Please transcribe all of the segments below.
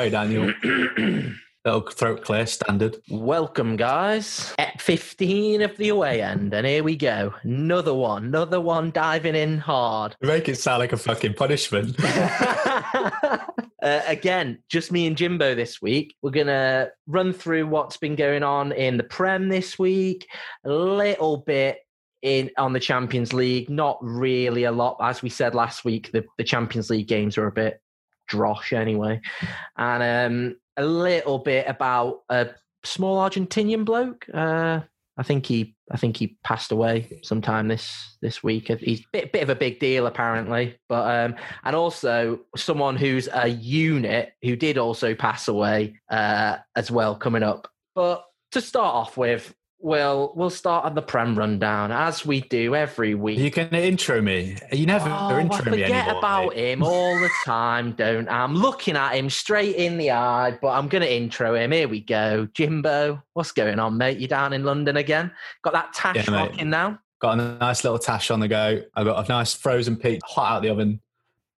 away, Daniel. Little throat clear, standard. Welcome, guys. At 15 of the away end, and here we go. Another one, another one diving in hard. You make it sound like a fucking punishment. uh, again, just me and Jimbo this week. We're going to run through what's been going on in the Prem this week, a little bit in on the Champions League, not really a lot. As we said last week, the, the Champions League games are a bit drosh anyway. And um, a little bit about a small Argentinian bloke. Uh, I think he, I think he passed away sometime this this week. He's a bit, bit of a big deal apparently, but um, and also someone who's a unit who did also pass away uh, as well coming up. But to start off with, well, we'll start at the Prem rundown as we do every week. You can intro me. You never oh, intro I me forget about mate. him all the time, don't I? I'm looking at him straight in the eye, but I'm going to intro him. Here we go. Jimbo, what's going on, mate? You down in London again? Got that tash Yeah, rocking now? Got a nice little tash on the go. I've got a nice frozen pizza hot out the oven.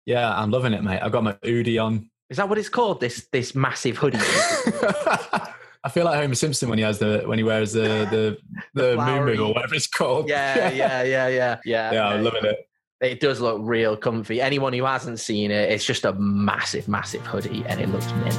Yeah, I'm loving it, mate. I've got my Oodie on. Is that what it's called? This this massive hoodie? I feel like Homer Simpson when he has the when he wears the the the, flowery- moo or whatever it's called. yeah, yeah, yeah, yeah, yeah. yeah. I'm loving it. It does look real comfy. Anyone who hasn't seen it, it's just a massive, massive hoodie, and it looks mint.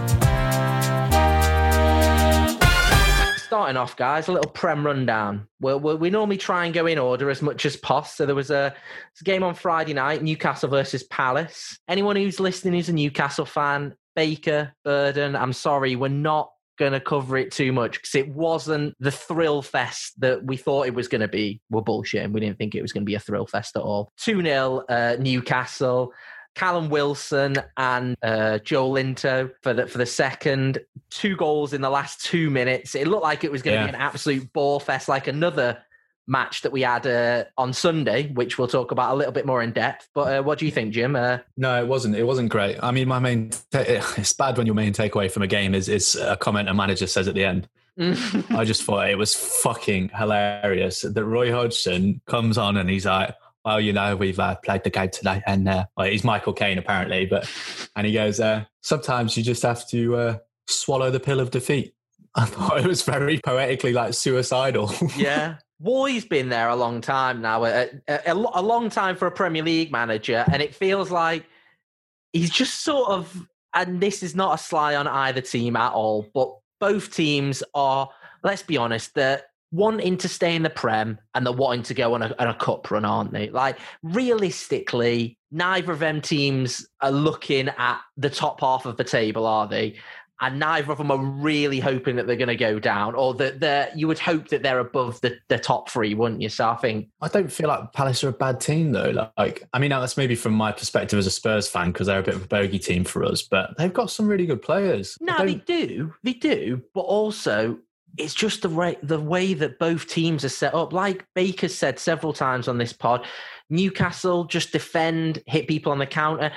Starting off, guys, a little prem rundown. We we normally try and go in order as much as possible. So there was a, a game on Friday night, Newcastle versus Palace. Anyone who's listening who's a Newcastle fan, Baker, Burden, I'm sorry, we're not going to cover it too much because it wasn't the thrill fest that we thought it was going to be. We're bullshitting. We didn't think it was going to be a thrill fest at all. 2 0 uh, Newcastle. Callum Wilson and uh, Joelinton for the for the second two goals in the last two minutes. It looked like it was going to Yeah. be an absolute ball fest, like another match that we had uh, on Sunday, which we'll talk about a little bit more in depth. But uh, what do you think, Jim? Uh, No, it wasn't. It wasn't great. I mean, my main ta- it's bad when your main takeaway from a game is is a comment a manager says at the end. I just thought it was fucking hilarious that Roy Hodgson comes on and he's like, "Well, you know, we've uh, played the game today," and uh, well, he's Michael Caine apparently, but and he goes, uh, "Sometimes you just have to uh, swallow the pill of defeat." I thought it was very poetically like suicidal. yeah. Roy's been there a long time now, a, a, a long time for a Premier League manager, and it feels like he's just sort of. And this is not a sly on either team at all, but both teams are. Let's be honest, they're wanting to stay in the Prem and they're wanting to go on a, on a cup run, aren't they? Like realistically, neither of them teams are looking at the top half of the table, are they? And neither of them are really hoping that they're going to go down, or that they're, you would hope that they're above the, the top three, wouldn't you? So I think, I don't feel like Palace are a bad team though. Like, I mean, that's maybe from my perspective as a Spurs fan because they're a bit of a bogey team for us, but they've got some really good players. No, they do, they do, but also it's just the way the way that both teams are set up. Like Baker said several times on this pod, Newcastle just defend, hit people on the counter.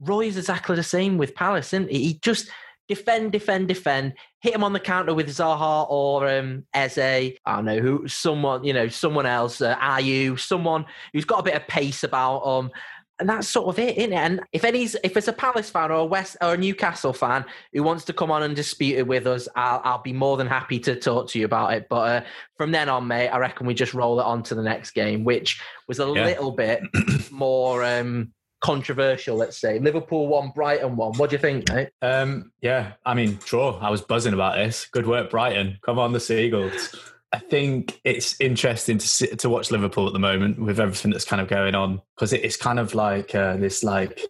Roy is exactly the same with Palace, isn't he? He just defend, defend, defend, hit him on the counter with Zaha or um, Eze. I don't know who, someone, you know, someone else, uh, Ayew, someone who's got a bit of pace about them. And that's sort of it, isn't it? And if any's, if it's a Palace fan or a West or a Newcastle fan who wants to come on and dispute it with us, I'll, I'll be more than happy to talk to you about it. But uh, from then on, mate, I reckon we just roll it on to the next game, which was a Yeah. little bit more um, controversial, let's say. Liverpool one, Brighton one. What do you think, mate? Um, yeah, I mean, draw. I was buzzing about this. Good work, Brighton. Come on, the Seagulls. I think it's interesting to see, to watch Liverpool at the moment with everything that's kind of going on because it's kind of like uh, this like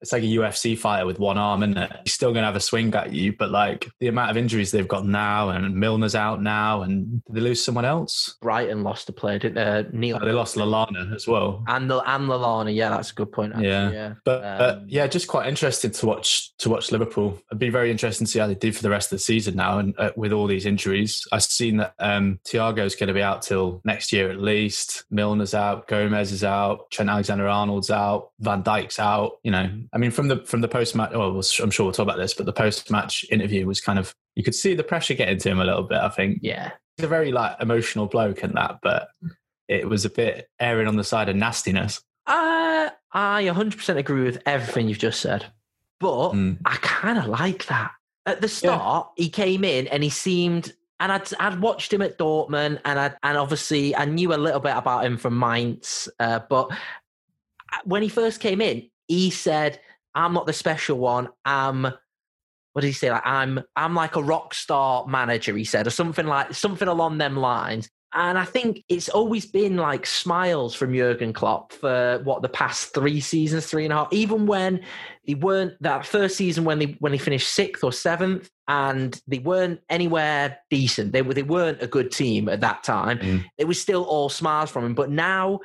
it's like a UFC fighter with one arm, isn't it? He's still going to have a swing at you, but like the amount of injuries they've got now, and Milner's out now, and did they lose someone else? Brighton lost a player, didn't they? Neil Oh, they lost Lallana as well. and the and Lallana. Yeah, that's a good point. Actually. Yeah. yeah. But uh, Um, yeah, just quite interested to watch to watch Liverpool. It'd be very interesting to see how they do for the rest of the season now, and uh, with all these injuries, I've seen that um, Thiago's going to be out till next year at least. Milner's out, Gomez is out, Trent Alexander-Arnold's out, Van Dijk's out. You know, I mean, from the from the post match, oh, I'm sure we'll talk about this, but the post match interview was kind of you could see the pressure getting to him a little bit. I think Yeah. he's a very like emotional bloke and that, but it was a bit erring on the side of nastiness. Uh, I 100% agree with everything you've just said. But mm. I kind of like that. At the start, yeah. he came in and he seemed and I'd I'd watched him at Dortmund, and I and obviously I knew a little bit about him from Mainz. Uh, but when he first came in, he said, "I'm not the special one. I'm what did he say? Like I'm I'm like a rock star manager." He said, or something like something along them lines. And I think it's always been like smiles from Jurgen Klopp for what the past three seasons, three and a half. Even when they weren't that first season when they when they finished sixth or seventh, and they weren't anywhere decent. They were they weren't a good team at that time. Mm. It was still all smiles from him. But now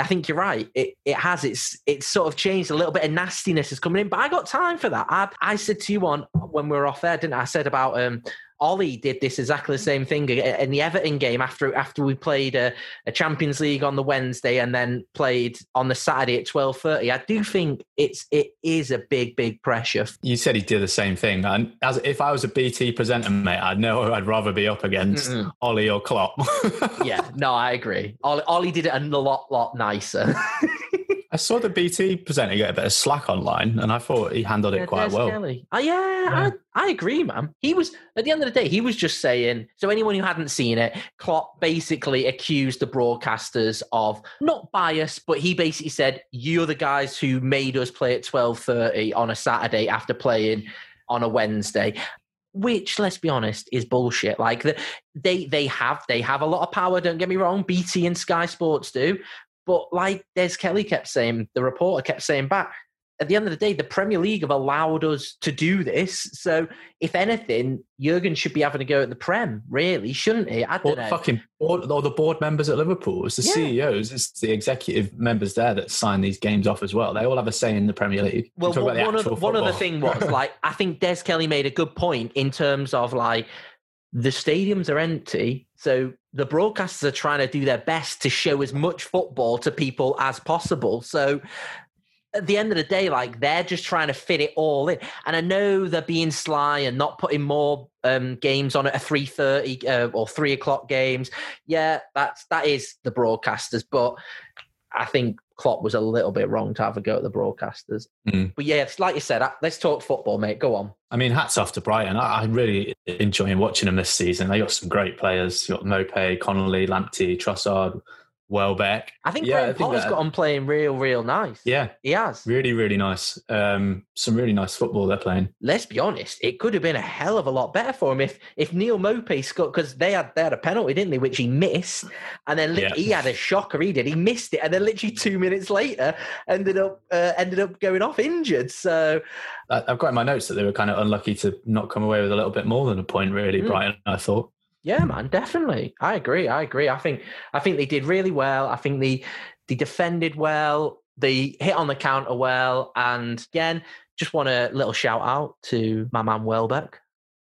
I think you're right. It it has its it's sort of changed a little bit of nastiness is coming in. But I got time for that. I I said to you on when we were off there, didn't I? I said about um Ole did this exactly the same thing in the Everton game after after we played a, a Champions League on the Wednesday and then played on the Saturday at twelve thirty. I do think it's it is a big big pressure. You said he did the same thing, and as if I was a BT presenter, mate, I'd know I'd rather be up against Mm-mm. Ole or Klopp. yeah, no, I agree. Ole, Ole did it a lot lot nicer. I saw the BT presenter get a bit of slack online, and I thought he handled yeah, it quite well. Kelly. Oh, yeah, yeah. I, I, agree, man. He was at the end of the day, he was just saying. So anyone who hadn't seen it, Klopp basically accused the broadcasters of not bias, but he basically said, "You're the guys who made us play at twelve thirty on a Saturday after playing." on a Wednesday which let's be honest is bullshit like the, they they have they have a lot of power don't get me wrong bt and sky sports do but like Des Kelly kept saying, the reporter kept saying back, at the end of the day, the Premier League have allowed us to do this. So, if anything, Jurgen should be having a go at the Prem, really, shouldn't he? I don't know. Fucking board, or the board members at Liverpool, it's the yeah. CEOs, it's the executive members there that sign these games off as well. They all have a say in the Premier League. Well, one, one, of, one of the thing was like I think Des Kelly made a good point in terms of like the stadiums are empty. So the broadcasters are trying to do their best to show as much football to people as possible. So at the end of the day, like they're just trying to fit it all in. And I know they're being sly and not putting more um, games on at a three thirty uh, or three o'clock games. Yeah, that's that is the broadcasters, but I think Klopp was a little bit wrong to have a go at the broadcasters. Mm. But yeah, like you said, let's talk football, mate. Go on. I mean, hats off to Brighton. I, am really enjoying watching them this season. They got some great players. You got Maupay, Connolly, Lamptey, Trossard, Welbeck. I think yeah, Graham Potter's got on playing real, real nice. Yeah, he has. Really, really nice. Um, some really nice football they're playing. Let's be honest, it could have been a hell of a lot better for him if if Neal Maupay scored because they had they had a penalty, didn't they, which he missed, and then yeah. he had a shocker. He did. He missed it, and then literally two minutes later ended up uh, ended up going off injured. So I've got in my notes that they were kind of unlucky to not come away with a little bit more than a point. Really, mm. Brighton. I thought. Yeah, man, definitely. I agree. I agree. I think I think they did really well. I think they they defended well. They hit on the counter well. And again, just want a little shout out to my man Welbeck.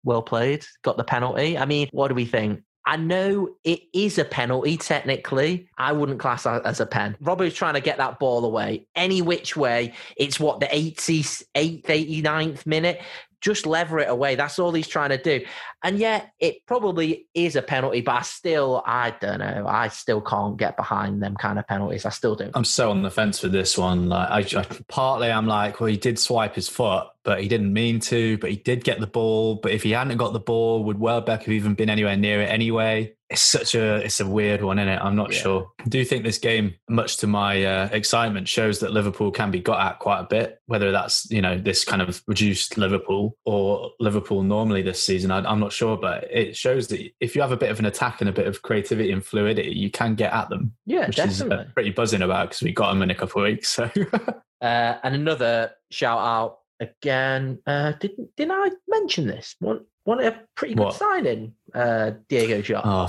Well played. Got the penalty. I mean, what do we think? I know it is a penalty technically. I wouldn't class that as a pen. Robbo's trying to get that ball away. Any which way, it's what the 88th, 89th minute just lever it away. That's all he's trying to do. And yet, it probably is a penalty, but I still, I don't know. I still can't get behind them kind of penalties. I still do. I'm so on the fence with this one. Like, I, I partly I'm like, well, he did swipe his foot, but he didn't mean to. But he did get the ball. But if he hadn't got the ball, would Welbeck have even been anywhere near it anyway? it's such a it's a weird one in it i'm not yeah. sure I do think this game much to my uh, excitement shows that liverpool can be got at quite a bit whether that's you know this kind of reduced liverpool or liverpool normally this season I, am not sure but it shows that if you have a bit of an attack and a bit of creativity and fluidity you can get at them yeah which definitely. is uh, pretty buzzing about because we got them in a couple of weeks so uh, and another shout out again uh, didn't didn't i mention this one one a pretty good what? signing, uh, Diogo Jota. Oh,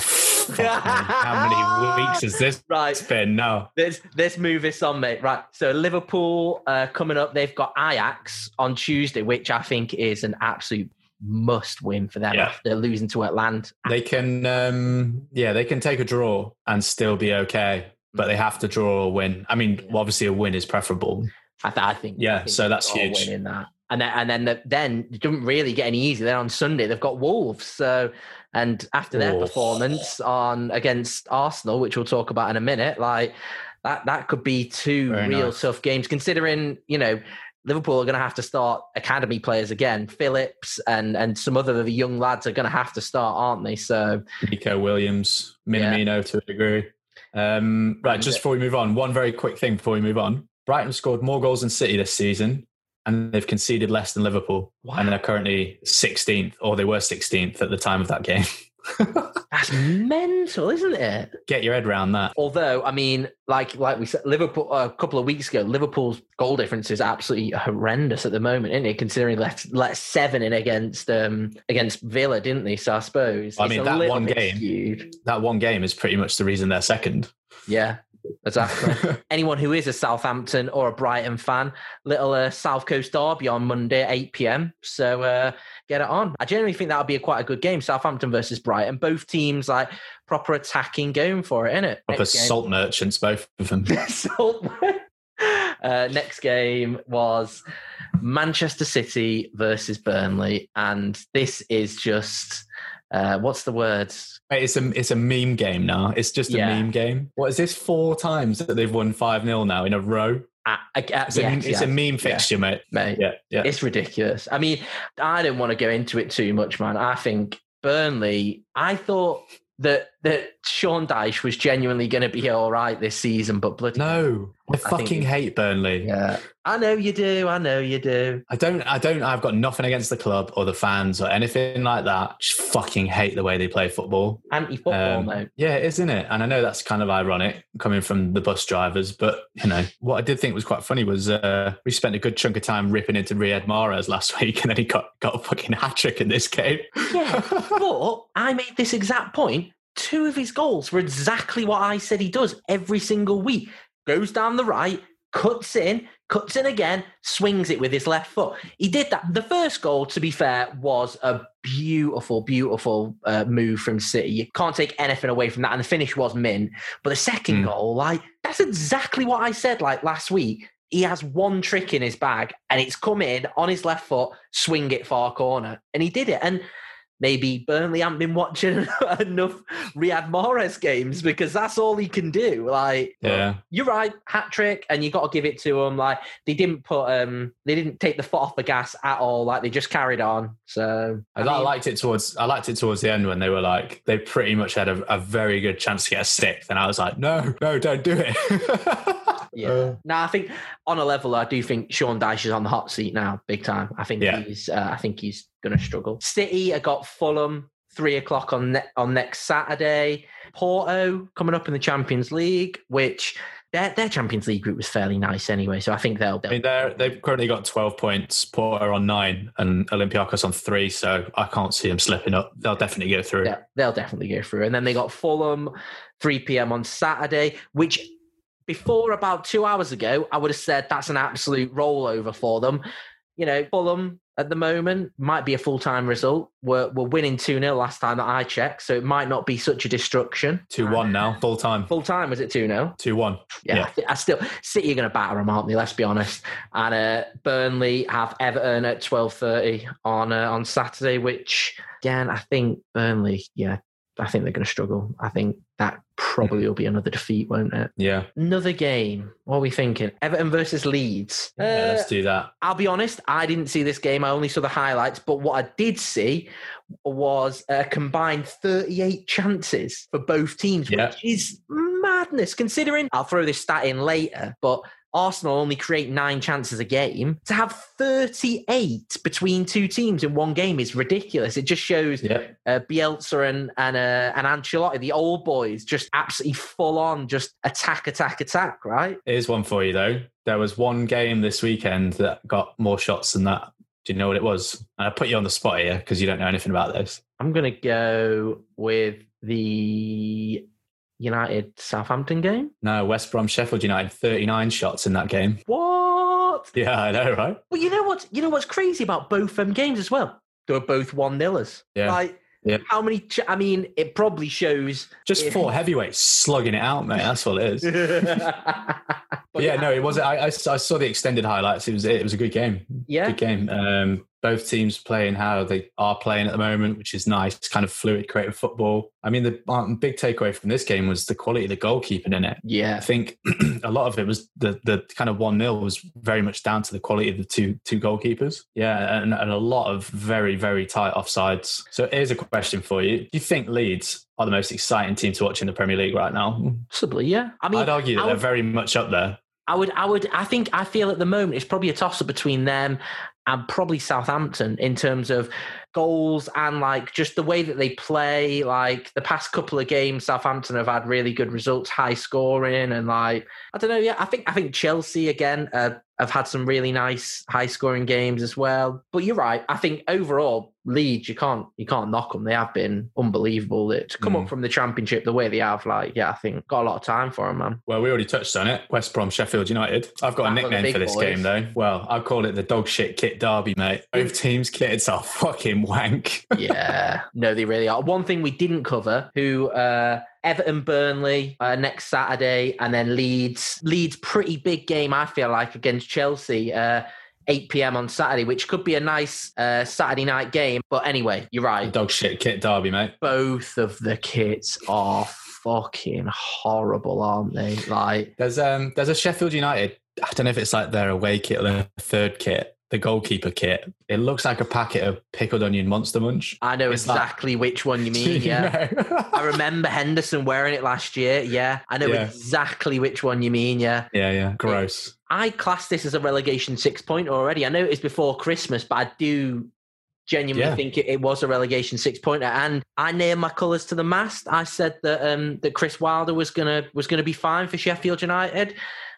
how many weeks has this right. been? No. this this move this on, mate. Right. So Liverpool uh, coming up. They've got Ajax on Tuesday, which I think is an absolute must win for them yeah. after losing to Atalanta. They can, um, yeah, they can take a draw and still be okay, but they have to draw or win. I mean, yeah. obviously, a win is preferable. I, th- I think. Yeah, I think so that's huge. In that and then and then the, then it doesn't really get any easier. Then on Sunday they've got Wolves. So and after their performance on against Arsenal, which we'll talk about in a minute, like that that could be two Very real nice. tough games. Considering you know Liverpool are going to have to start academy players again. Phillips and and some other of the young lads are going to have to start, aren't they? So Neco Williams, Minamino yeah. to a degree. Um, right, just before we move on, one very quick thing before we move on. Brighton scored more goals than City this season, and they've conceded less than Liverpool, wow. and they're currently 16th, or they were 16th at the time of that game. That's mental, isn't it? Get your head around that. Although, I mean, like like we said, Liverpool a couple of weeks ago, Liverpool's goal difference is absolutely horrendous at the moment, isn't it? Considering let let seven in against um against Villa, didn't they? So I suppose I mean that one game, skewed. that one game is pretty much the reason they're second. Yeah, Exactly. Anyone who is a Southampton or a Brighton fan, little uh, South Coast derby on Monday at 8 p.m. So uh, get it on. I generally think that would be a quite a good game. Southampton versus Brighton. Both teams like proper attacking going for it, isn't it? Proper salt merchants, both of them. salt. Uh, next game was Manchester City versus Burnley, and this is just uh, what's the word? It's a it's a meme game now. It's just a yeah. meme game. What is this? Four times that they've won five 0 now in a row. Uh, uh, it's, a, it's a, meme fixture, yeah. mate. Mate, yeah, yeah, it's ridiculous. I mean, I don't want to go into it too much, man. I think Burnley. I thought that that Sean Dyche was genuinely going to be all right this season, but bloody no, I, I fucking think, hate Burnley. Yeah, I know you do. I know you do. I don't. I don't. I've got nothing against the club or the fans or anything like that. Just fucking hate the way they play football. Anti-football, um, though. Yeah, isn't it? And I know that's kind of ironic coming from the bus drivers, but you know what I did think was quite funny was uh, we spent a good chunk of time ripping into Riyad Mahrez last week, and then he got got a fucking hat trick in this game. Yeah, but I made this exact point two of his goals were exactly what I said he does every single week. Goes down the right, cuts in, cuts in again, swings it with his left foot. He did that. The first goal, to be fair, was a beautiful, beautiful uh, move from City. You can't take anything away from that. And the finish was mint. But the second mm. goal, like, that's exactly what I said like last week. He has one trick in his bag and it's come in on his left foot, swing it far corner. And he did it. And maybe Burnley haven't been watching enough Riyad Mahrez games because that's all he can do. Like, yeah, you're right, hat trick, and you got to give it to him. Like, they didn't put, um, they didn't take the foot off the gas at all. Like, they just carried on. So I, I, mean, liked it towards, I liked it towards the end when they were like, they pretty much had a, a very good chance to get a sixth, and I was like, no, no, don't do it. yeah. Uh, no, I think on a level, I do think Sean Dyche is on the hot seat now, big time. I think yeah. he's, uh, I think he's going to struggle. City, I got Fulham three o'clock on ne- on next Saturday. Porto coming up in the Champions League, which their their Champions League group was fairly nice anyway. So I think they'll. they'll I mean, they're, they've currently got twelve points. Porto on nine, and Olympiacos on three. So I can't see them slipping up. They'll definitely go through. Yeah, they'll definitely go through. And then they got Fulham, three p.m. on Saturday, which before about two hours ago, I would have said that's an absolute rollover for them. You know, Fulham at the moment might be a full time result. We're, we're winning 2 0 last time that I checked, so it might not be such a destruction. 2 1 now, full time. Full time, was it 2 0? 2 1. Yeah, yeah. I, I, still, City are going to batter them, aren't they? Let's be honest. And uh, Burnley have Everton at 12.30 on, uh, on Saturday, which, again, I think Burnley, yeah, I think they're going to struggle. I think that probably will be another defeat, won't it? Yeah. Another game. What are we thinking? Everton versus Leeds. Yeah, uh, let's do that. I'll be honest, I didn't see this game. I only saw the highlights. But what I did see was a combined 38 chances for both teams, yeah. which is madness considering I'll throw this stat in later, but Arsenal only create nine chances a game. To have 38 between two teams in one game is ridiculous. It just shows yep. uh, Bielsa and and, uh, and Ancelotti, the old boys, just absolutely full on, just attack, attack, attack. Right? Here's one for you though. There was one game this weekend that got more shots than that. Do you know what it was? I put you on the spot here because you don't know anything about this. I'm going to go with the United Southampton game? No, West Brom Sheffield United 39 shots in that game. What? Yeah, I know, right? Well, you know what? You know what's crazy about both them games as well? They were both one nillers. Yeah. Like yeah. How many? Ch- I mean, it probably shows just if- four heavyweights slugging it out, mate. That's what it is. but yeah, no, it was. I, I, I, saw the extended highlights. It was it was a good game. Yeah. Good game. Um, both teams playing how they are playing at the moment, which is nice. It's Kind of fluid, creative football. I mean, the um, big takeaway from this game was the quality of the goalkeeping in it. Yeah. I think a lot of it was the the kind of one 0 was very much down to the quality of the two two goalkeepers. Yeah, and, and a lot of very very tight offsides. So here's a question for you: Do you think Leeds are the most exciting team to watch in the Premier League right now? Possibly, yeah. I mean, I'd argue that I they're very much up there. I would, I would, I think, I feel at the moment it's probably a toss up between them and probably Southampton in terms of goals and like just the way that they play. Like the past couple of games, Southampton have had really good results, high scoring, and like I don't know. Yeah, I think I think Chelsea again uh, have had some really nice high scoring games as well. But you're right. I think overall Leeds, you can't you can't knock them. They have been unbelievable. That to come Mm. up from the Championship the way they have, like yeah, I think got a lot of time for them, man. Well, we already touched on it. West Brom, Sheffield United. I've got a on the nickname big for this boys. game, though. Well, I call it the dog shit kit derby, mate. Both teams' kits are fucking wank. yeah, no, they really are. One thing we didn't cover: who uh, Everton, Burnley uh, next Saturday, and then Leeds. Leeds, pretty big game, I feel like, against Chelsea. Uh, 8 p.m. on Saturday, which could be a nice uh, Saturday night game. But anyway, you're right. dog shit kit derby, mate. Both of the kits are fucking horrible, aren't they? Like, There's um there's a Sheffield United. I don't know if it's like their away kit or their third kit, the goalkeeper kit. It looks like a packet of pickled onion monster munch. I know It's exactly which one you mean. You Yeah. know? I remember Henderson wearing it last year. Yeah. I know Yeah. exactly which one you mean. Yeah. yeah, yeah. Gross. I class this as a relegation six point already. I know it's before Christmas, but I do genuinely Yeah. think it, it was a relegation six pointer. And I nailed my colours to the mast. I said that um, that Chris Wilder was gonna was gonna be fine for Sheffield United,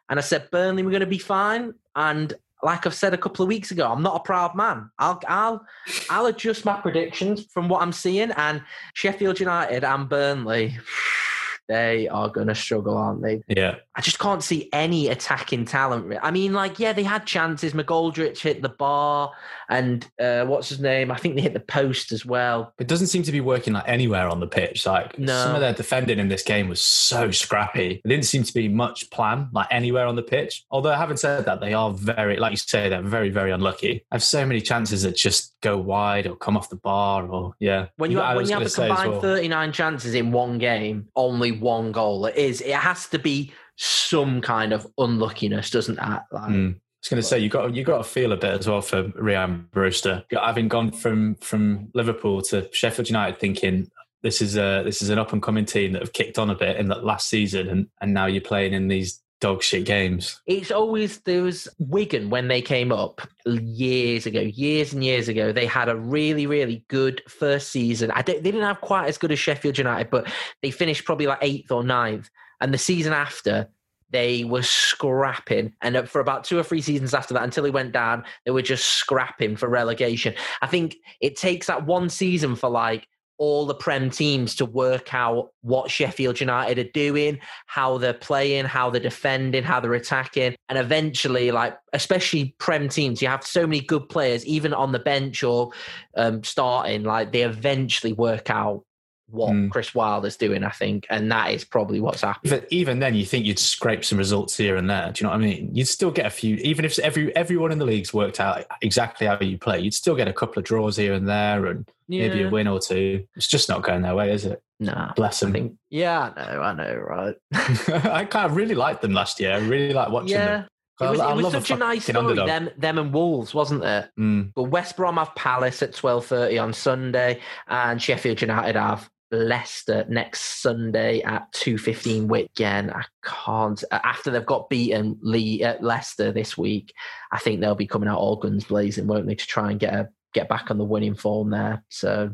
and I said Burnley were gonna be fine. And like I've said a couple of weeks ago, I'm not a proud man. I'll I'll I'll adjust my predictions from what I'm seeing. And Sheffield United and Burnley, they are gonna struggle, aren't they? Yeah. I just can't see any attacking talent. I mean, like, yeah, they had chances. McGoldrick hit the bar, and uh, what's his name? I think they hit the post as well. It doesn't seem to be working like anywhere on the pitch. Like No. some of their defending in this game was so scrappy. There didn't seem to be much plan like anywhere on the pitch. Although having said that, they are very, like you say, they're very, very unlucky. I have so many chances that just go wide or come off the bar or yeah. When you have, when you have a combined well- 39 chances in one game, only one goal, it is. It has to be some kind of unluckiness, doesn't that? Like, Mm. I was going to say you got you got to feel a bit as well for Ryan Brewster, having gone from from Liverpool to Sheffield United, thinking this is a this is an up and coming team that have kicked on a bit in that last season, and and now you're playing in these dog shit games. It's always there was Wigan when they came up years ago, years and years ago. They had a really, really good first season. I don't, they didn't have quite as good as Sheffield United, but they finished probably like eighth or ninth. And the season after, they were scrapping. And for about two or three seasons after that, until he went down, they were just scrapping for relegation. I think it takes that one season for like all the Prem teams to work out what Sheffield United are doing, how they're playing, how they're defending, how they're attacking. And eventually, like, especially Prem teams, you have so many good players, even on the bench or um, starting, like, they eventually work out what Mm. Chris Wilder's doing, I think. And that is probably what's happening. Even, even then, you think you'd scrape some results here and there. Do you know what I mean? You'd still get a few, even if every everyone in the league's worked out exactly how you play. You'd still get a couple of draws here and there, and maybe a win or two. It's just not going their way, is it? Nah. Bless I them. think, yeah, I know, I know, right? I kind of really liked them last year. I really like watching yeah. them. It was, I it was such a nice fucking story, underdog. them, them and Wolves, wasn't it? Mm. But West Brom have Palace at twelve thirty on Sunday, and Sheffield United have Leicester next Sunday at two fifteen. Which again, I can't. After they've got beaten Lee at Leicester this week, I think they'll be coming out all guns blazing, won't they, to try and get a, get back on the winning form there. So.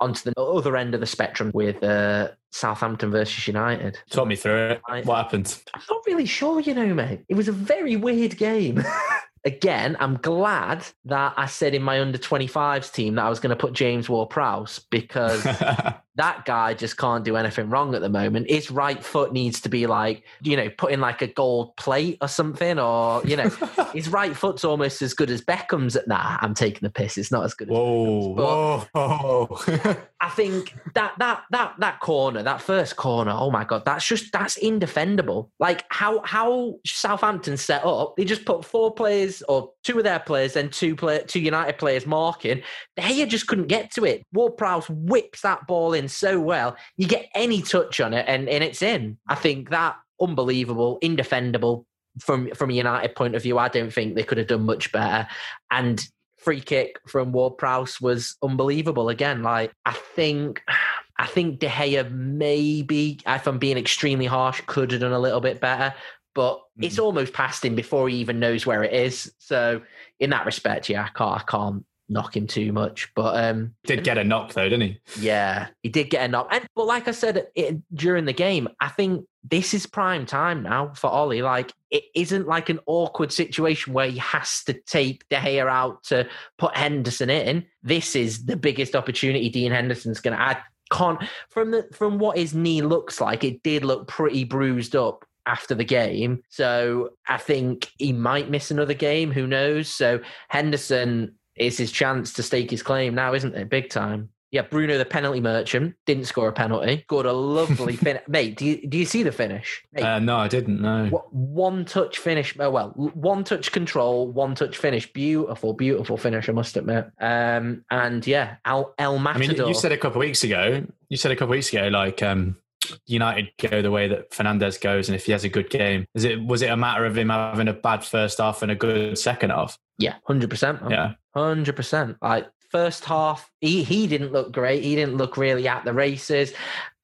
Onto the other end of the spectrum with uh, Southampton versus United. Talk me through it. What happened? I'm not really sure, you know, mate. It was a very weird game. Again, I'm glad that I said in my under 25s team that I was going to put James Ward Prowse because that guy just can't do anything wrong at the moment. His right foot needs to be like, you know, put in like a gold plate or something, or, you know, his right foot's almost as good as Beckham's. At, nah, I'm taking the piss. It's not as good as whoa, Beckham's, but- whoa. I think that that that that corner, that first corner, oh my god, that's just that's indefendable. Like how how Southampton set up, they just put four players players or two of their players, then two play, two United players marking. De Gea just couldn't get to it. Ward Prowse whips that ball in so well. You get any touch on it, and, and it's in. I think that unbelievable, indefendable from from a United point of view. I don't think they could have done much better. And free kick from Ward Prowse was unbelievable again. Like I think I think De Gea maybe, if I'm being extremely harsh, could have done a little bit better. But mm-hmm. it's almost past him before he even knows where it is. So in that respect, yeah, I can't I can't knock him too much. But um did get a knock though, didn't he? Yeah, he did get a knock. And but like I said it, during the game, I think this is prime time now for Ole. Like it isn't like an awkward situation where he has to take De Gea out to put Henderson in. This is the biggest opportunity Dean Henderson's going to. I can't from the from what his knee looks like. It did look pretty bruised up after the game. So I think he might miss another game. Who knows? So Henderson is his chance to stake his claim now, isn't it? Big time. Yeah, Bruno, the penalty merchant, didn't score a penalty. Scored a lovely finish. Mate, do you, do you see the finish? Uh, no, I didn't. No. One touch finish. Oh, well, one touch control, one touch finish. Beautiful, beautiful finish, I must admit. Um, and yeah, El, El Matador. I mean, you said a couple of weeks ago, you said a couple of weeks ago, like, um, United go the way that Fernandes goes, and if he has a good game, is it was it a matter of him having a bad first half and a good second half? Yeah, hundred percent. Yeah, hundred percent. Like first half, he he didn't look great. He didn't look really at the races,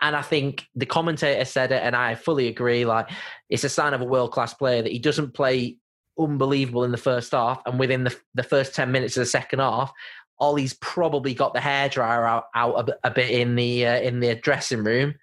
and I think the commentator said it, and I fully agree. Like it's a sign of a world class player that he doesn't play unbelievable in the first half, and within the the first ten minutes of the second half, Ole's probably got the hairdryer out, out a, a bit in the uh, in the dressing room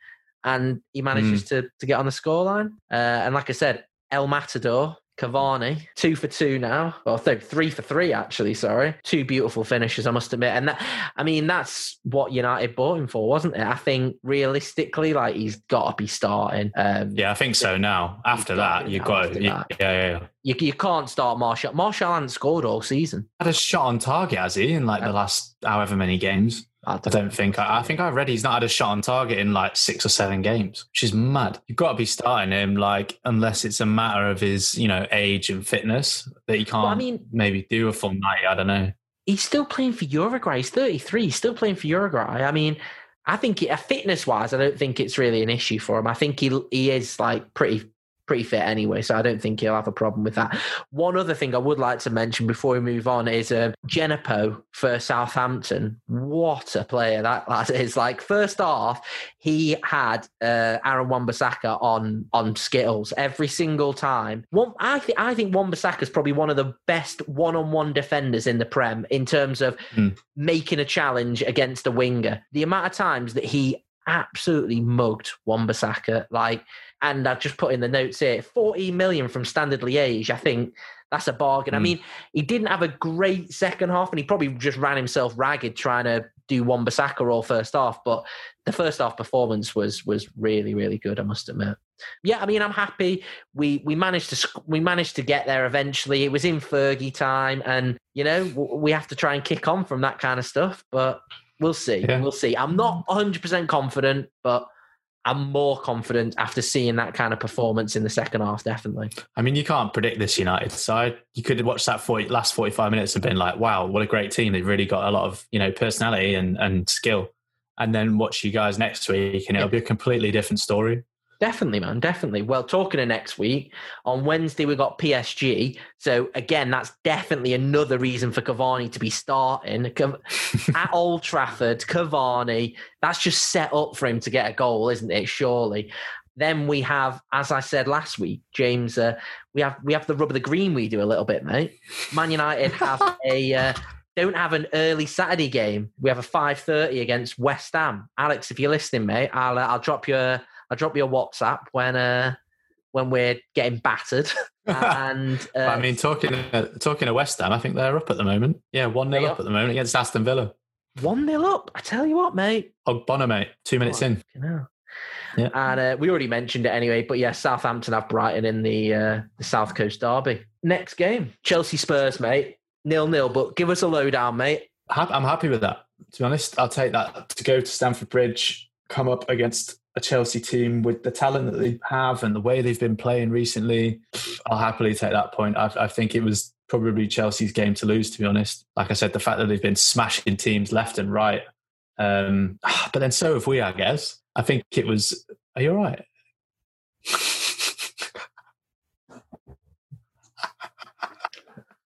and he manages mm. to to get on the scoreline. Uh, and like I said, El Matador Cavani, two for two now. Well, three for three actually. Sorry, two beautiful finishes, I must admit. And that, I mean, that's what United bought him for, wasn't it? I think realistically, like he's got to be starting. Um, yeah, I think so. Now after that, you've got to, yeah, yeah, yeah. You, you can't start Martial. Martial hasn't scored all season. Had a shot on target, has he, in like the last however many games? I don't, think. I, I, think I read he's not had a shot on target in like six or seven games, which is mad. You've got to be starting him, like unless it's a matter of his, you know, age and fitness that he can't. Well, I mean, maybe do a full night. I don't know. He's still playing for Uruguay. He's thirty three. He's still playing for Uruguay. I mean, I think a fitness wise, I don't think it's really an issue for him. I think he he is like pretty pretty fit anyway, so I don't think he'll have a problem with that. One other thing I would like to mention before we move on is uh, Djenepo for Southampton. What a player that lad is! Like first off, he had uh, Aaron Wan-Bissaka on on Skittles every single time. One, I think I think Wan-Bissaka is probably one of the best one-on-one defenders in the Prem in terms of mm. making a challenge against a winger. The amount of times that he absolutely mugged Wan-Bissaka, like and I've just put in the notes here 40 million from Standard Liège. I think that's a bargain. Mm. I hmm. mean, he didn't have a great second half and he probably just ran himself ragged trying to do Wan-Bissaka all first half, but the first half performance was was really really good, I must admit. Yeah, I mean, I'm happy we we managed to we managed to get there eventually. It was in Fergie time and you know, we have to try and kick on from that kind of stuff, but we'll see. Yeah. We'll see. I'm not mm. 100% confident, but I'm more confident after seeing that kind of performance in the second half, definitely. I mean, you can't predict this United side. You could watch that 40, last 45 minutes and been like, wow, what a great team. They've really got a lot of, you know, personality and, and skill. And then watch you guys next week and it'll be a completely different story. Definitely, man. Definitely. Well, talking of next week, on Wednesday we got PSG. So again, that's definitely another reason for Cavani to be starting at Old Trafford. Cavani, that's just set up for him to get a goal, isn't it? Surely. Then we have, as I said last week, James. Uh, we have we have the rub of the green. We do a little bit, mate. Man United have a. Uh, don't have an early Saturday game. We have a five thirty against West Ham. Alex, if you're listening, mate, I'll uh, I'll drop you a I'll drop you a WhatsApp when uh, when we're getting battered. and uh, I mean, talking uh, talking to West Ham, I think they're up at the moment. Yeah, one 0 up at the moment against Aston Villa. One 0 up. I tell you what, mate. Oh, Bonner, mate. Two minutes oh, in. Yeah. And uh, we already mentioned it anyway, but yeah, Southampton have Brighton in the, uh, the South Coast Derby. Next game, Chelsea Spurs, mate. Nil nil, but give us a lowdown, mate. I'm happy with that. To be honest, I'll take that to go to Stamford Bridge, come up against a Chelsea team with the talent that they have and the way they've been playing recently, I'll happily take that point. I, I think it was probably Chelsea's game to lose. To be honest, like I said, the fact that they've been smashing teams left and right, um, but then so have we. I guess. I think it was. Are you all right?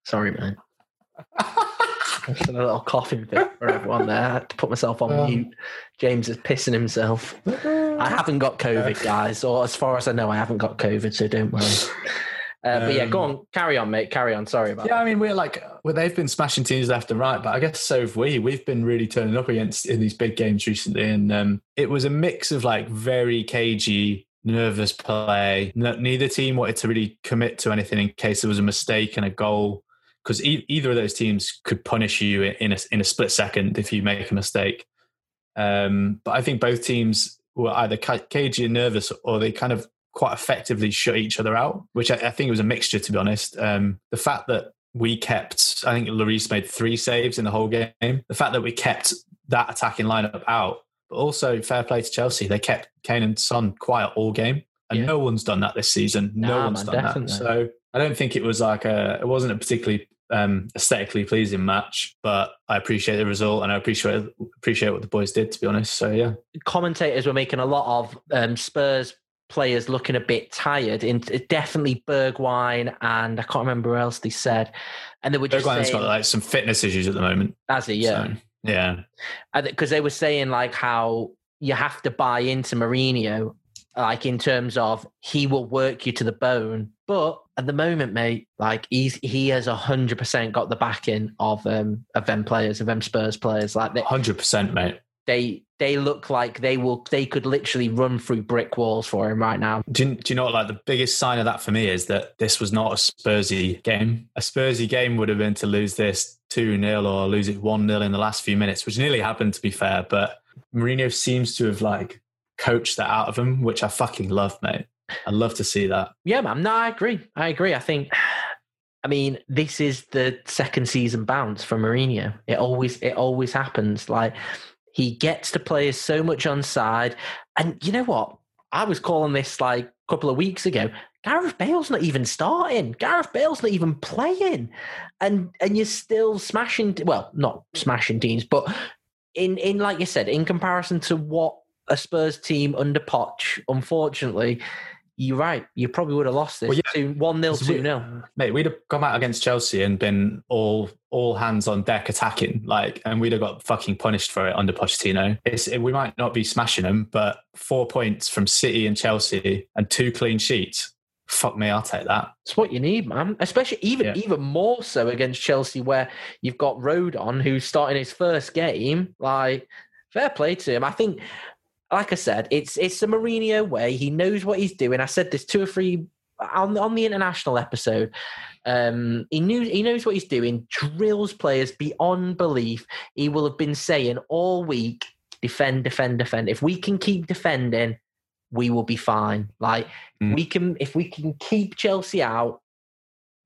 Sorry, man. Just a little coughing fit for everyone there. I had to put myself on mute. James is pissing himself. I haven't got COVID, guys, or as far as I know, I haven't got COVID, so don't worry. Uh, but yeah, go on, carry on, mate. Carry on. Sorry about. Yeah, I mean, we're like, well, they've been smashing teams left and right, but I guess so have we. We've been really turning up against in these big games recently, and um, it was a mix of like very cagey, nervous play. No, neither team wanted to really commit to anything in case there was a mistake and a goal, because e- either of those teams could punish you in a in a split second if you make a mistake. Um, but I think both teams were either cagey and nervous, or they kind of quite effectively shut each other out, which I, I think it was a mixture, to be honest. Um, the fact that we kept, I think Lloris made three saves in the whole game. The fact that we kept that attacking lineup out, but also fair play to Chelsea, they kept Kane and Son quiet all game, and yeah. no one's done that this season. No nah, one's man, done definitely. that. So I don't think it was like a, it wasn't a particularly um, aesthetically pleasing match, but I appreciate the result and I appreciate appreciate what the boys did. To be honest, so yeah. Commentators were making a lot of um, Spurs players looking a bit tired. In definitely Bergwijn and I can't remember who else they said, and they were just Bergwijn's got like some fitness issues at the moment. Has he? Yeah, so, yeah. Because they were saying like how you have to buy into Mourinho, like in terms of he will work you to the bone, but at the moment, mate, like he's he has hundred percent got the backing of um of them players, of them Spurs players. Like hundred percent, mate they they look like they will they could literally run through brick walls for him right now. Do you, do you know what, like the biggest sign of that for me is that this was not a Spursy game. A Spursy game would have been to lose this 2 0 or lose it 1 0 in the last few minutes, which nearly happened to be fair. But Mourinho seems to have like coached that out of him, which I fucking love, mate. I love to see that. Yeah, man. No, I agree. I agree. I think I mean, this is the second season bounce for Mourinho. It always it always happens. Like he gets the players so much on side. And you know what? I was calling this like a couple of weeks ago. Gareth Bale's not even starting. Gareth Bale's not even playing. And and you're still smashing well, not smashing teams, but in in like you said, in comparison to what a Spurs team under Poch, unfortunately, you're right. You probably would have lost this. Well, yeah. 1 0, 2 0. Mate, we'd have come out against Chelsea and been all all hands on deck attacking, like, and we'd have got fucking punished for it under Pochettino. It's, it, we might not be smashing them, but four points from City and Chelsea and two clean sheets. Fuck me, I'll take that. It's what you need, man. Especially even yeah. even more so against Chelsea, where you've got Rodon who's starting his first game. Like, fair play to him. I think like I said, it's it's the Mourinho way. He knows what he's doing. I said this two or three on on the international episode. Um, he knew he knows what he's doing. Drills players beyond belief. He will have been saying all week, defend, defend, defend. If we can keep defending, we will be fine. Like mm. we can, if we can keep Chelsea out,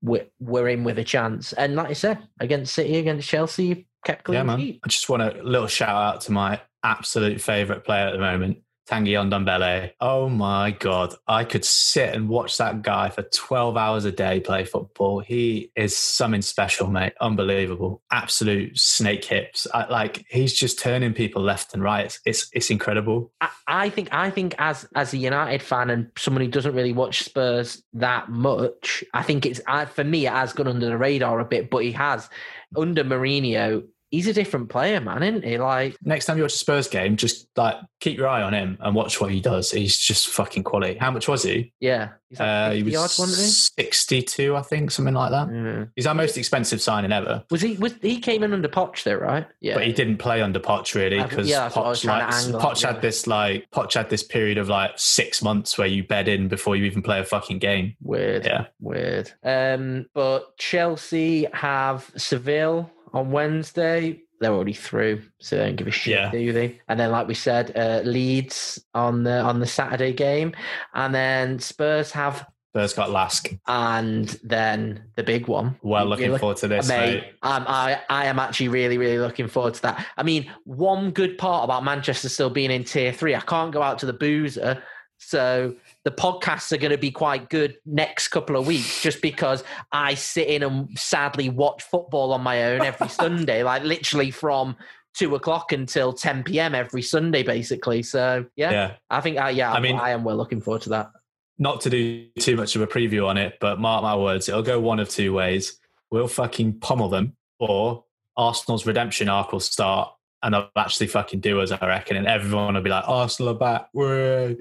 we're, we're in with a chance. And like I said, against City, against Chelsea, kept clean. Yeah, man. I just want a little shout out to my absolute favorite player at the moment, Tanguy Ndombele. Oh my God. I could sit and watch that guy for 12 hours a day play football. He is something special, mate. Unbelievable. Absolute snake hips. I, like he's just turning people left and right. It's, it's, it's incredible. I, I, think, I think as, as a United fan and someone who doesn't really watch Spurs that much, I think it's, I, for me, it has gone under the radar a bit, but he has under Mourinho he's a different player, man, isn't he? Like next time you watch a Spurs game, just like keep your eye on him and watch what he does. He's just fucking quality. How much was he? Yeah, uh, he was one, sixty-two, I think, something like that. Yeah. He's our most expensive signing ever. Was he? Was he came in under Poch though, right? Yeah, but he didn't play under Poch really because yeah, Poch, like, Poch had this like Poch had this period of like six months where you bed in before you even play a fucking game. Weird. Yeah, weird. Um, but Chelsea have Seville on Wednesday. They're already through, so they don't give a shit, yeah. do they? And then, like we said, uh, Leeds on the on the Saturday game, and then Spurs have Spurs got Lask, and then the big one. Well, looking look, forward to this, mate. mate. Um, I I am actually really really looking forward to that. I mean, one good part about Manchester still being in Tier Three, I can't go out to the boozer, so the podcasts are going to be quite good next couple of weeks just because I sit in and sadly watch football on my own every Sunday, like literally from two o'clock until 10 p.m. every Sunday, basically. So, yeah, Yeah. I think, uh, yeah, I I mean- mean, I am well looking forward to that. Not to do too much of a preview on it, but mark my words, it'll go one of two ways. We'll fucking pummel them, or Arsenal's redemption arc will start and they'll actually fucking do us, I reckon. And everyone will be like, Arsenal are back. Way.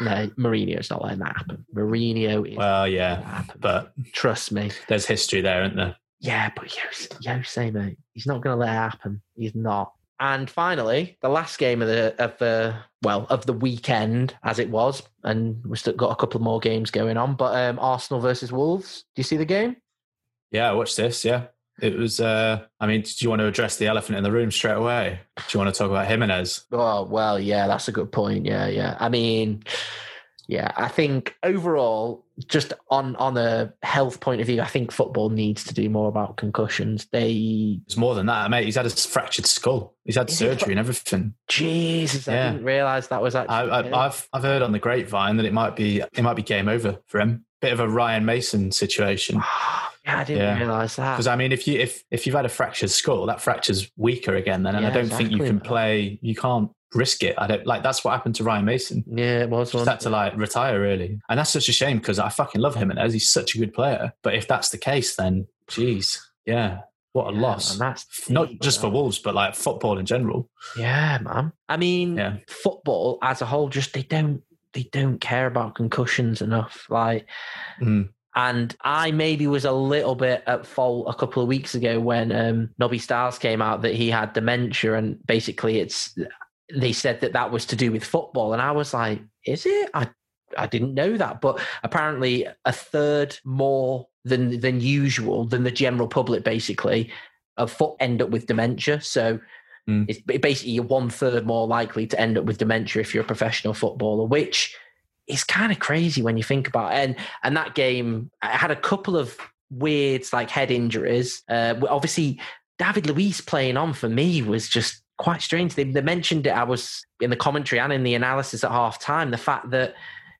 No, Mourinho's not letting that happen. Mourinho is. Well, yeah, letting that happen. but Trust me. there's history there, isn't there? Yeah, but Jose, Jose mate, he's not going to let it happen. He's not. And finally, the last game of the of the well of the weekend, as it was, and we've still got a couple more games going on. But um, Arsenal versus Wolves. Do you see the game? Yeah, watch this. Yeah. It was, uh, I mean, do you want to address the elephant in the room straight away? Do you want to talk about Jimenez? Oh well, yeah, that's a good point. Yeah, yeah. I mean, yeah, I think overall, just on on a health point of view, I think football needs to do more about concussions. They It's more than that, mate. He's had a fractured skull. He's had Is surgery and everything. Jesus, I Yeah. didn't realize that was actually. I, I, I've I've heard on the grapevine that it might be it might be game over for him. Bit of a Ryan Mason situation. yeah, I didn't Yeah. realize that. Because I mean, if you if if you've had a fractured skull, that fracture's weaker again. Then, and I don't think you can play. You can't risk it. I don't like. That's what happened to Ryan Mason. Yeah, it was Just one. had to like retire really, and that's such a shame because I fucking love him and as he's such a good player. But if that's the case, then geez, yeah, what a Yeah, loss. and that's the Not just for. Wolves, but like football in general. Yeah, man. I mean, Yeah. football as a whole, just they don't they don't care about concussions enough. Like, Mm. and I maybe was a little bit at fault a couple of weeks ago when um, Nobby Stiles came out that he had dementia, and basically it's they said that that was to do with football, and I was like, is it? I I didn't know that, but apparently a third more than than usual than the general public, basically, of foot end up with dementia. So Mm. it's basically you're one third more likely to end up with dementia if you're a professional footballer, which is kind of crazy when you think about it. And and that game I had a couple of weird like head injuries. Uh, obviously, David Luiz playing on for me was just quite strange. They, they mentioned it. I was in the commentary and in the analysis at half time. The fact that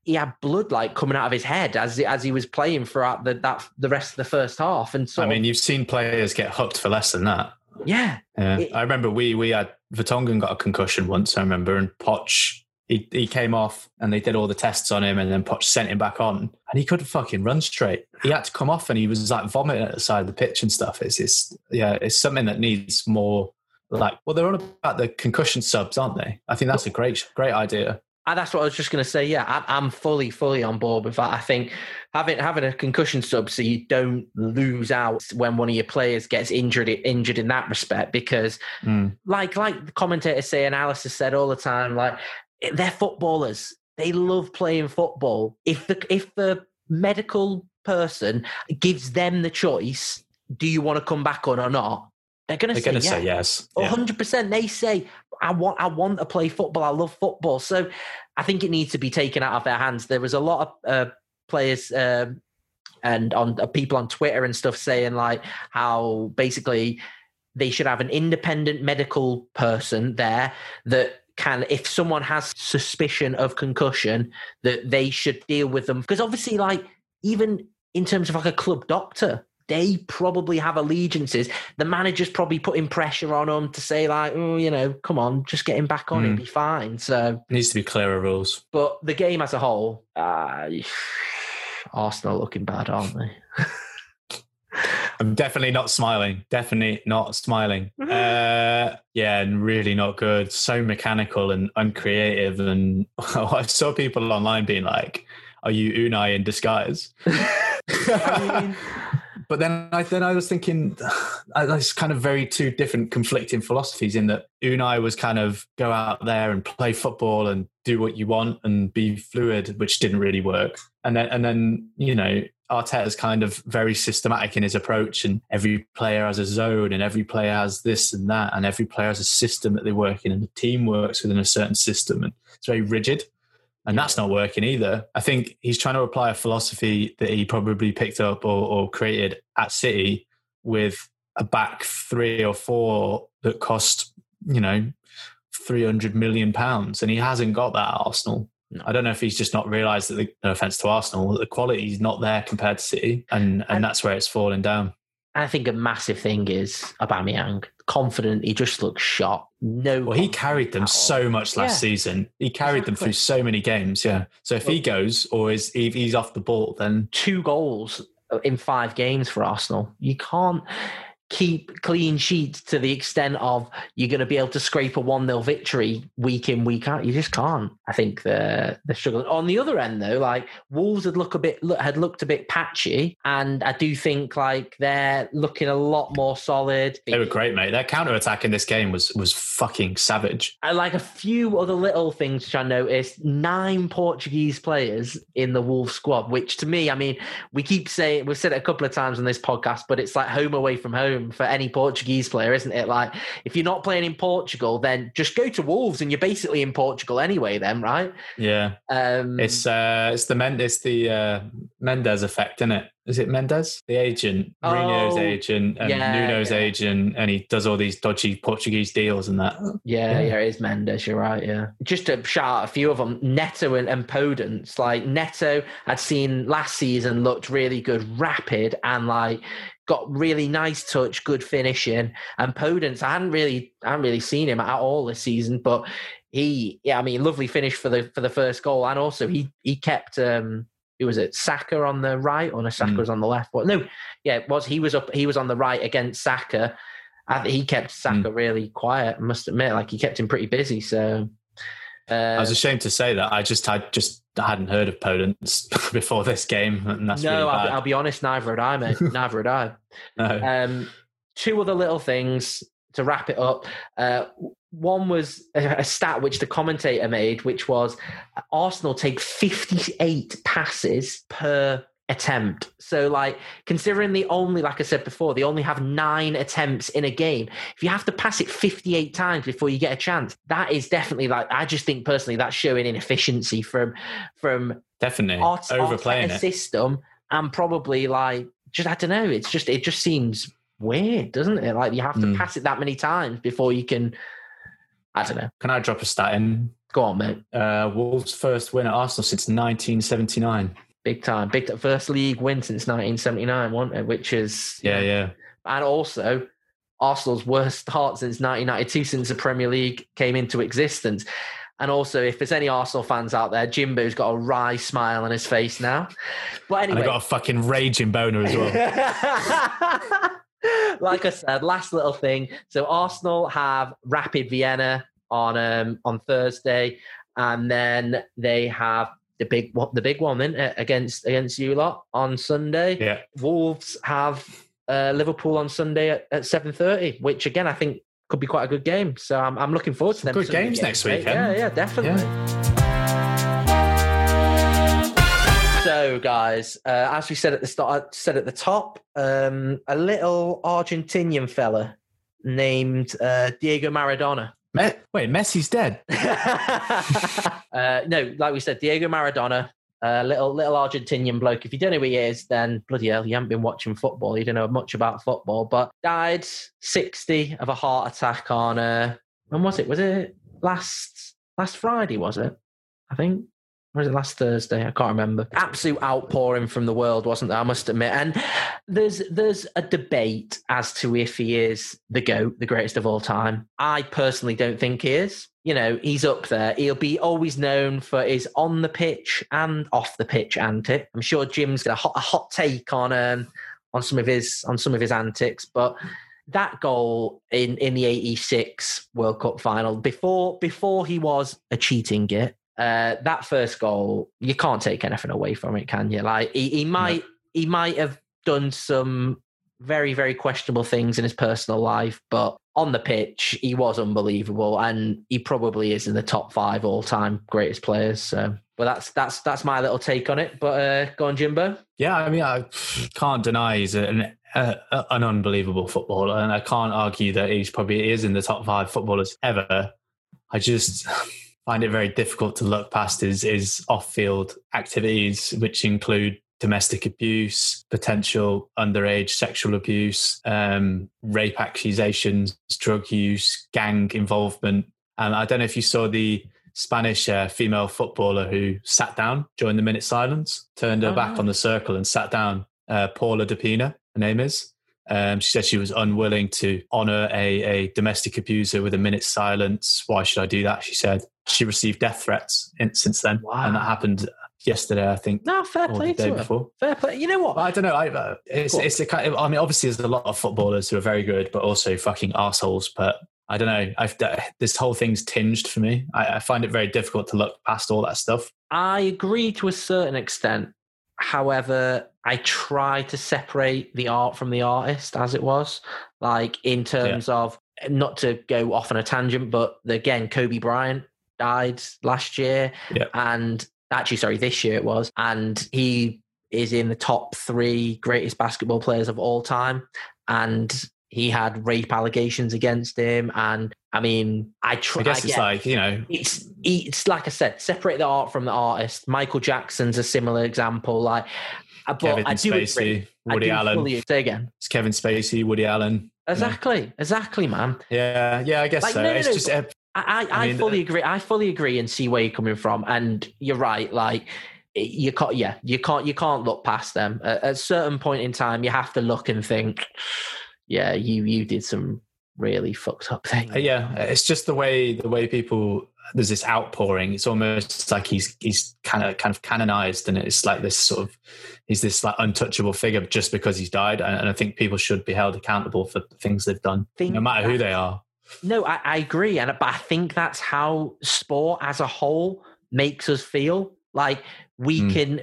he had blood like coming out of his head as as he was playing throughout the that the rest of the first half. And so I mean, you've seen players get hooked for less than that. Yeah, Yeah. It- I remember we we had Vertonghen got a concussion once. I remember, and Poch he he came off and they did all the tests on him, and then Poch sent him back on, and he couldn't fucking run straight. He had to come off, and he was like vomiting at the side of the pitch and stuff. It's it's yeah, it's something that needs more. Like, well, they're on about the concussion subs, aren't they? I think that's a great, great idea. And that's what I was just going to say. Yeah, I, I'm fully, fully on board with that. I think having having a concussion sub so you don't lose out when one of your players gets injured injured in that respect. Because, Mm. like like the commentators say, analysis said all the time, like they're footballers. They love playing football. If the if the medical person gives them the choice, do you want to come back on or not? They're going to say yes. say yes. Hundred percent. They say, "I want, I want to play football. I love football." So, I think it needs to be taken out of their hands. There was a lot of uh, players um, and on uh, people on Twitter and stuff saying like how basically they should have an independent medical person there that can, if someone has suspicion of concussion, that they should deal with them because obviously, like even in terms of like a club doctor. They probably have allegiances the manager's probably putting pressure on them to say like, oh, you know, come on, just get him back on, Mm. he'll be fine. So, needs to be clearer rules. but the game as a whole, uh, Arsenal looking bad, aren't they? I'm definitely not smiling. Definitely not smiling. Uh, yeah, and really not good. So mechanical and uncreative. And I saw people online being like, "Are you Unai in disguise?" I mean- but then I then I was thinking, it's kind of very two different conflicting philosophies. In that Unai was kind of go out there and play football and do what you want and be fluid, which didn't really work. And then and then you know Arteta's kind of very systematic in his approach, and every player has a zone, and every player has this and that, and every player has a system that they work in, and the team works within a certain system, and it's very rigid. And that's not working either. I think he's trying to apply a philosophy that he probably picked up or, or created at City with a back three or four that cost, you know, 300 million pounds. And he hasn't got that at Arsenal. No. I don't know if he's just not realised that the no offence to Arsenal, the quality is not there compared to City, and and, And- that's where it's falling down. I think a massive thing is Aubameyang. Confident, he just looks shot. No, Well, he carried them so much last Yeah. season. He carried them through so many games. Yeah. So if he goes or is if he's off the ball, then two goals in five games for Arsenal. You can't keep clean sheets to the extent of you're going to be able to scrape a 1-0 victory week in week out you just can't i think they're they're struggling on the other end though like wolves had look a bit had looked a bit patchy and i do think like they're looking a lot more solid they were great, mate. Their counter attack in this game was was fucking savage. I like a few other little things which I noticed. Nine Portuguese players in the Wolves squad, which to me, I mean, we keep saying we've said it a couple of times on this podcast, but it's like home away from home for any Portuguese player, isn't it? Like if you're not playing in Portugal, then just go to Wolves and you're basically in Portugal anyway, then, right? Yeah. Um It's uh it's the Men it's the uh Mendes effect, isn't it? Is it Mendes? The agent, Mourinho's Oh, agent and yeah, Nuno's yeah. agent, and he does all these dodgy Portuguese deals and that. Yeah, Yeah. yeah, it is Mendes. You're right. Yeah, just to shout out a few of them, Neto and, and Podence. Like Neto, I'd seen last season looked really good, rapid, and like got really nice touch, good finishing. And Podence, I hadn't really, I hadn't really seen him at all this season, but he, yeah, I mean, lovely finish for the for the first goal, and also he he kept. um who was it? Saka on the right, or no, Saka Mm. was on the left. Well, no, yeah, it was. He was up. He was on the right against Saka. I he kept Saka really quiet. I must admit, like he kept him pretty busy. So, uh, I was ashamed to say that. I just I just hadn't heard of Podence before this game, and that's no, really I'll. I'll be honest. Neither had I, mate. neither had I. No. Um, two other little things to wrap it up. Uh, one was a, a stat which the commentator made, which was Arsenal take 58 passes per attempt. So, like, considering the only, like I said before, they only have nine attempts in a game. If you have to pass it 58 times before you get a chance, that is definitely like, I just think personally that's showing inefficiency from, from Definitely Art, overplaying it. system and probably like just I don't know. It's just it just seems weird, doesn't it? Like you have to Mm. pass it that many times before you can. I don't know. Can I drop a stat in? Go on, mate. Uh, Wolves' first win at Arsenal since 1979. Big time, big time. first league win since 1979, wasn't it? Which is Yeah, yeah. and also Arsenal's worst start since 1992, since the Premier League came into existence. And also, if there's any Arsenal fans out there, Jimbo's got a wry smile on his face now. But And anyway, I got a fucking raging boner as well. like I said, last little thing. So Arsenal have Rapid Vienna on um, on Thursday, and then they have the big one, the big one, then against against you lot on Sunday. yeah. Wolves have uh, Liverpool on Sunday at, at seven thirty, which again I think could be quite a good game. So I'm, I'm looking forward to them. Good Sunday games next weekend. Yeah, yeah, definitely. So, guys, uh, as we said at the start, said at the top, um, a little Argentinian fella named uh, Diego Maradona. Wait, Messi's dead. uh, no, like we said, Diego Maradona, a little little Argentinian bloke. If you don't know who he is, then bloody hell, you haven't been watching football. You don't know much about football. But died sixty of a heart attack on. Uh, when was it? Was it last last Friday? Was it? I think. Was it last Thursday? I can't remember. Absolute outpouring from the world, wasn't there? I must admit. And there's there's a debate as to if he is the goat, the greatest of all time. I personally don't think he is. You know, he's up there. He'll be always known for his on the pitch and off the pitch antic. I'm sure Jim's got a hot, a hot take on um, on some of his on some of his antics, but that goal in in the 86 World Cup final before before he was a cheating git uh, that first goal, you can't take anything away from it, can you? Like he, he might he might have done some very very questionable things in his personal life, but on the pitch he was unbelievable, and he probably is in the top five all time greatest players. So, but that's that's that's my little take on it. But uh, go on, Jimbo. Yeah, I mean, I can't deny he's an uh, an unbelievable footballer, and I can't argue that he's probably is in the top five footballers ever. I just find it very difficult to look past is his off field activities, which include domestic abuse, potential underage sexual abuse, um, rape accusations, drug use, gang involvement. And I don't know if you saw the Spanish uh, female footballer who sat down during the minute silence, turned her Oh, back on the circle and sat down. Uh, Paula Dapena, her name is. Um, she said she was unwilling to honour a, a domestic abuser with a minute's silence. Why should I do that? She said she received death threats in, since then, and that happened yesterday, I think, No, fair play the day to her. before. Fair play. You know what? But I don't know. I, uh, it's it's a kind of, I mean, obviously, there's a lot of footballers who are very good, but also fucking assholes. But I don't know. I've this whole thing's tinged for me. I, I find it very difficult to look past all that stuff. I agree to a certain extent. However, I try to separate the art from the artist as it was. Like in terms of not to go off on a tangent, but again, Kobe Bryant died last year. Yeah. And actually, sorry, this year it was. And he is in the top three greatest basketball players of all time. And he had rape allegations against him. And I mean, I try I guess it's get- like you know, it's it's like I said, separate the art from the artist. Michael Jackson's a similar example. Like, uh, but Kevin I do Spacey, agree. Woody I do Allen. say again. It's Kevin Spacey, Woody Allen. Exactly, exactly, man. Yeah, yeah, I guess Like, so. no, no, it's no, just uh, I, I, I I, mean, fully agree. I fully agree and see where you're coming from. And you're right. Like, you can't. Yeah, you can't. You can't look past them. At, at a certain point in time, you have to look and think. Yeah, you you did some really fucked up things. Uh, yeah, it's just the way the way people there's this outpouring. It's almost like he's he's kind of kind of canonized, and it's like this sort of he's this like untouchable figure just because he's died. And, and I think people should be held accountable for the things they've done, Think no matter who they are. No, I, I agree, and but I think that's how sport as a whole makes us feel. Like we Mm. can,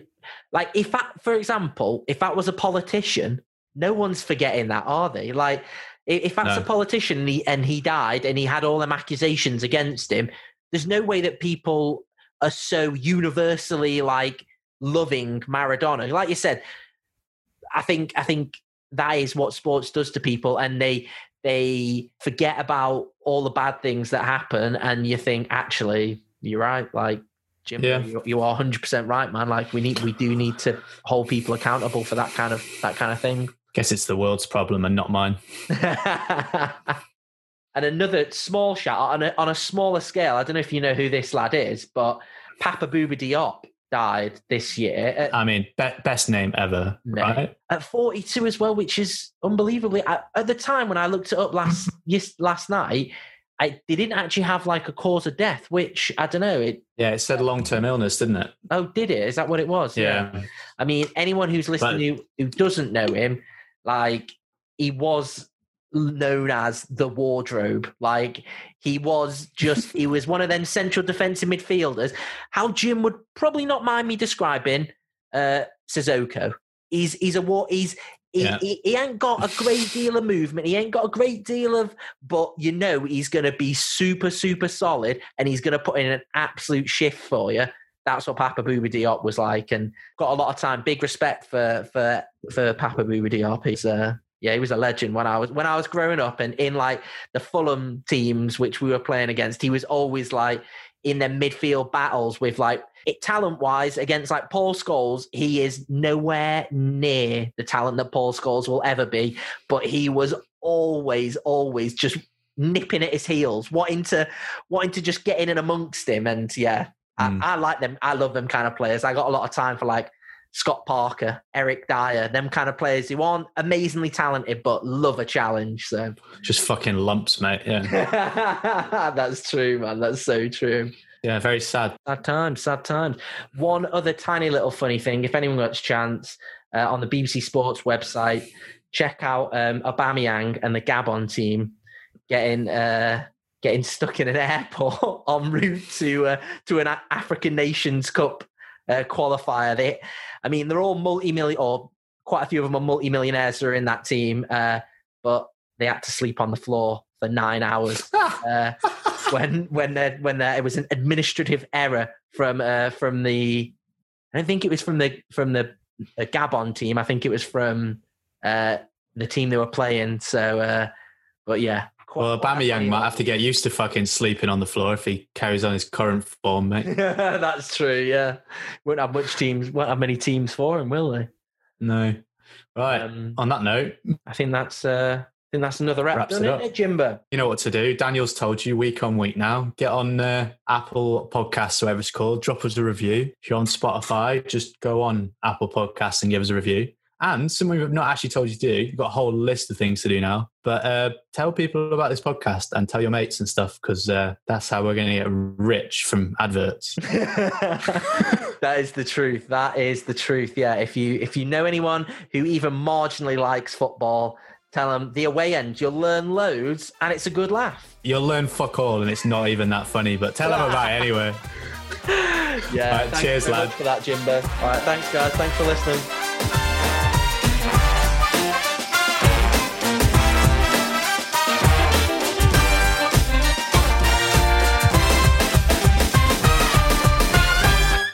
like if that, for example, if that was a politician, no one's forgetting that, are they? Like if that's a politician and he, and he died and he had all them accusations against him, there's no way that people are so universally like loving Maradona. Like you said, I think I think that is what sports does to people, and they they forget about all the bad things that happen, and you think actually you're right, like. Jim, Yeah. you, you are 100% right, man. Like we need, we do need to hold people accountable for that kind of that kind of thing. Guess it's the world's problem and not mine. and another small shout on a, on a smaller scale. I don't know if you know who this lad is, but Papa Bouba Diop died this year at, I mean, be- best name ever, No. right? at 42 as well, which is unbelievably. At, at the time when I looked it up last yes, last night, I they didn't actually have like a cause of death, which I don't know. It Yeah, it said long term illness, didn't it? oh, did it? Is that what it was? Yeah. I mean, anyone who's listening who, who doesn't know him, like he was known as the wardrobe. Like he was just he was one of them central defensive midfielders. How Jim would probably not mind me describing uh Sissoko. He's he's a war he's he, Yeah. he, he ain't got a great deal of movement. He ain't got a great deal of, but you know he's going to be super, super solid, and he's going to put in an absolute shift for you. That's what Papa Bouba Diop was like, and got a lot of time. Big respect for for for Papa Bouba Diop. He's uh yeah, he was a legend when I was when I was growing up, and in like the Fulham teams which we were playing against, he was always like in their midfield battles with like it talent wise against like Paul Scholes, he is nowhere near the talent that Paul Scholes will ever be, but he was always, always just nipping at his heels, wanting to wanting to just get in and amongst him. And yeah, Mm. I, I like them. I love them kind of players. I got a lot of time for like Scott Parker, Eric Dier, them kind of players who aren't amazingly talented but love a challenge. So Just fucking lumps, mate. Yeah. that's true, man. That's so true. Yeah, very sad. Sad times, sad times. One other tiny little funny thing, if anyone gets a chance, uh, on the BBC Sports website, check out um, Aubameyang and the Gabon team getting uh, getting stuck in an airport en route to uh, to an African Nations Cup uh, qualifier. They, I mean, they're all multi-million, or quite a few of them are multi-millionaires who are in that team, uh, but they had to sleep on the floor for nine hours uh, when when there, when there, it was an administrative error from uh, from the I don't think it was from the from the, the Gabon team. I think it was from uh, the team they were playing. So, uh, but yeah. Quite- Well, quite Aubameyang might have to get used to fucking sleeping on the floor if he carries on his current form, mate. That's true. Yeah, won't have much teams. Won't have many teams for him, will they? No. Right. Um, On that note, I think that's uh, think that's another wrap, Wraps it it, up. it, Jimbo? You know what to do. Daniel's told you week on week now. Get on uh, Apple Podcasts, whatever it's called. Drop us a review. If you're on Spotify, just go on Apple Podcasts and give us a review. And something we've not actually told you to do. You've got a whole list of things to do now. But uh, tell people about this podcast and tell your mates and stuff because uh, that's how we're going to get rich from adverts. that is the truth. That is the truth. Yeah. If you if you know anyone who even marginally likes football, tell them the away end. You'll learn loads, and it's a good laugh. You'll learn fuck all and it's not even that funny, but tell them about it anyway. Yeah. Right, cheers, lad. For that, Jimbo. All right. Thanks, guys. Thanks for listening.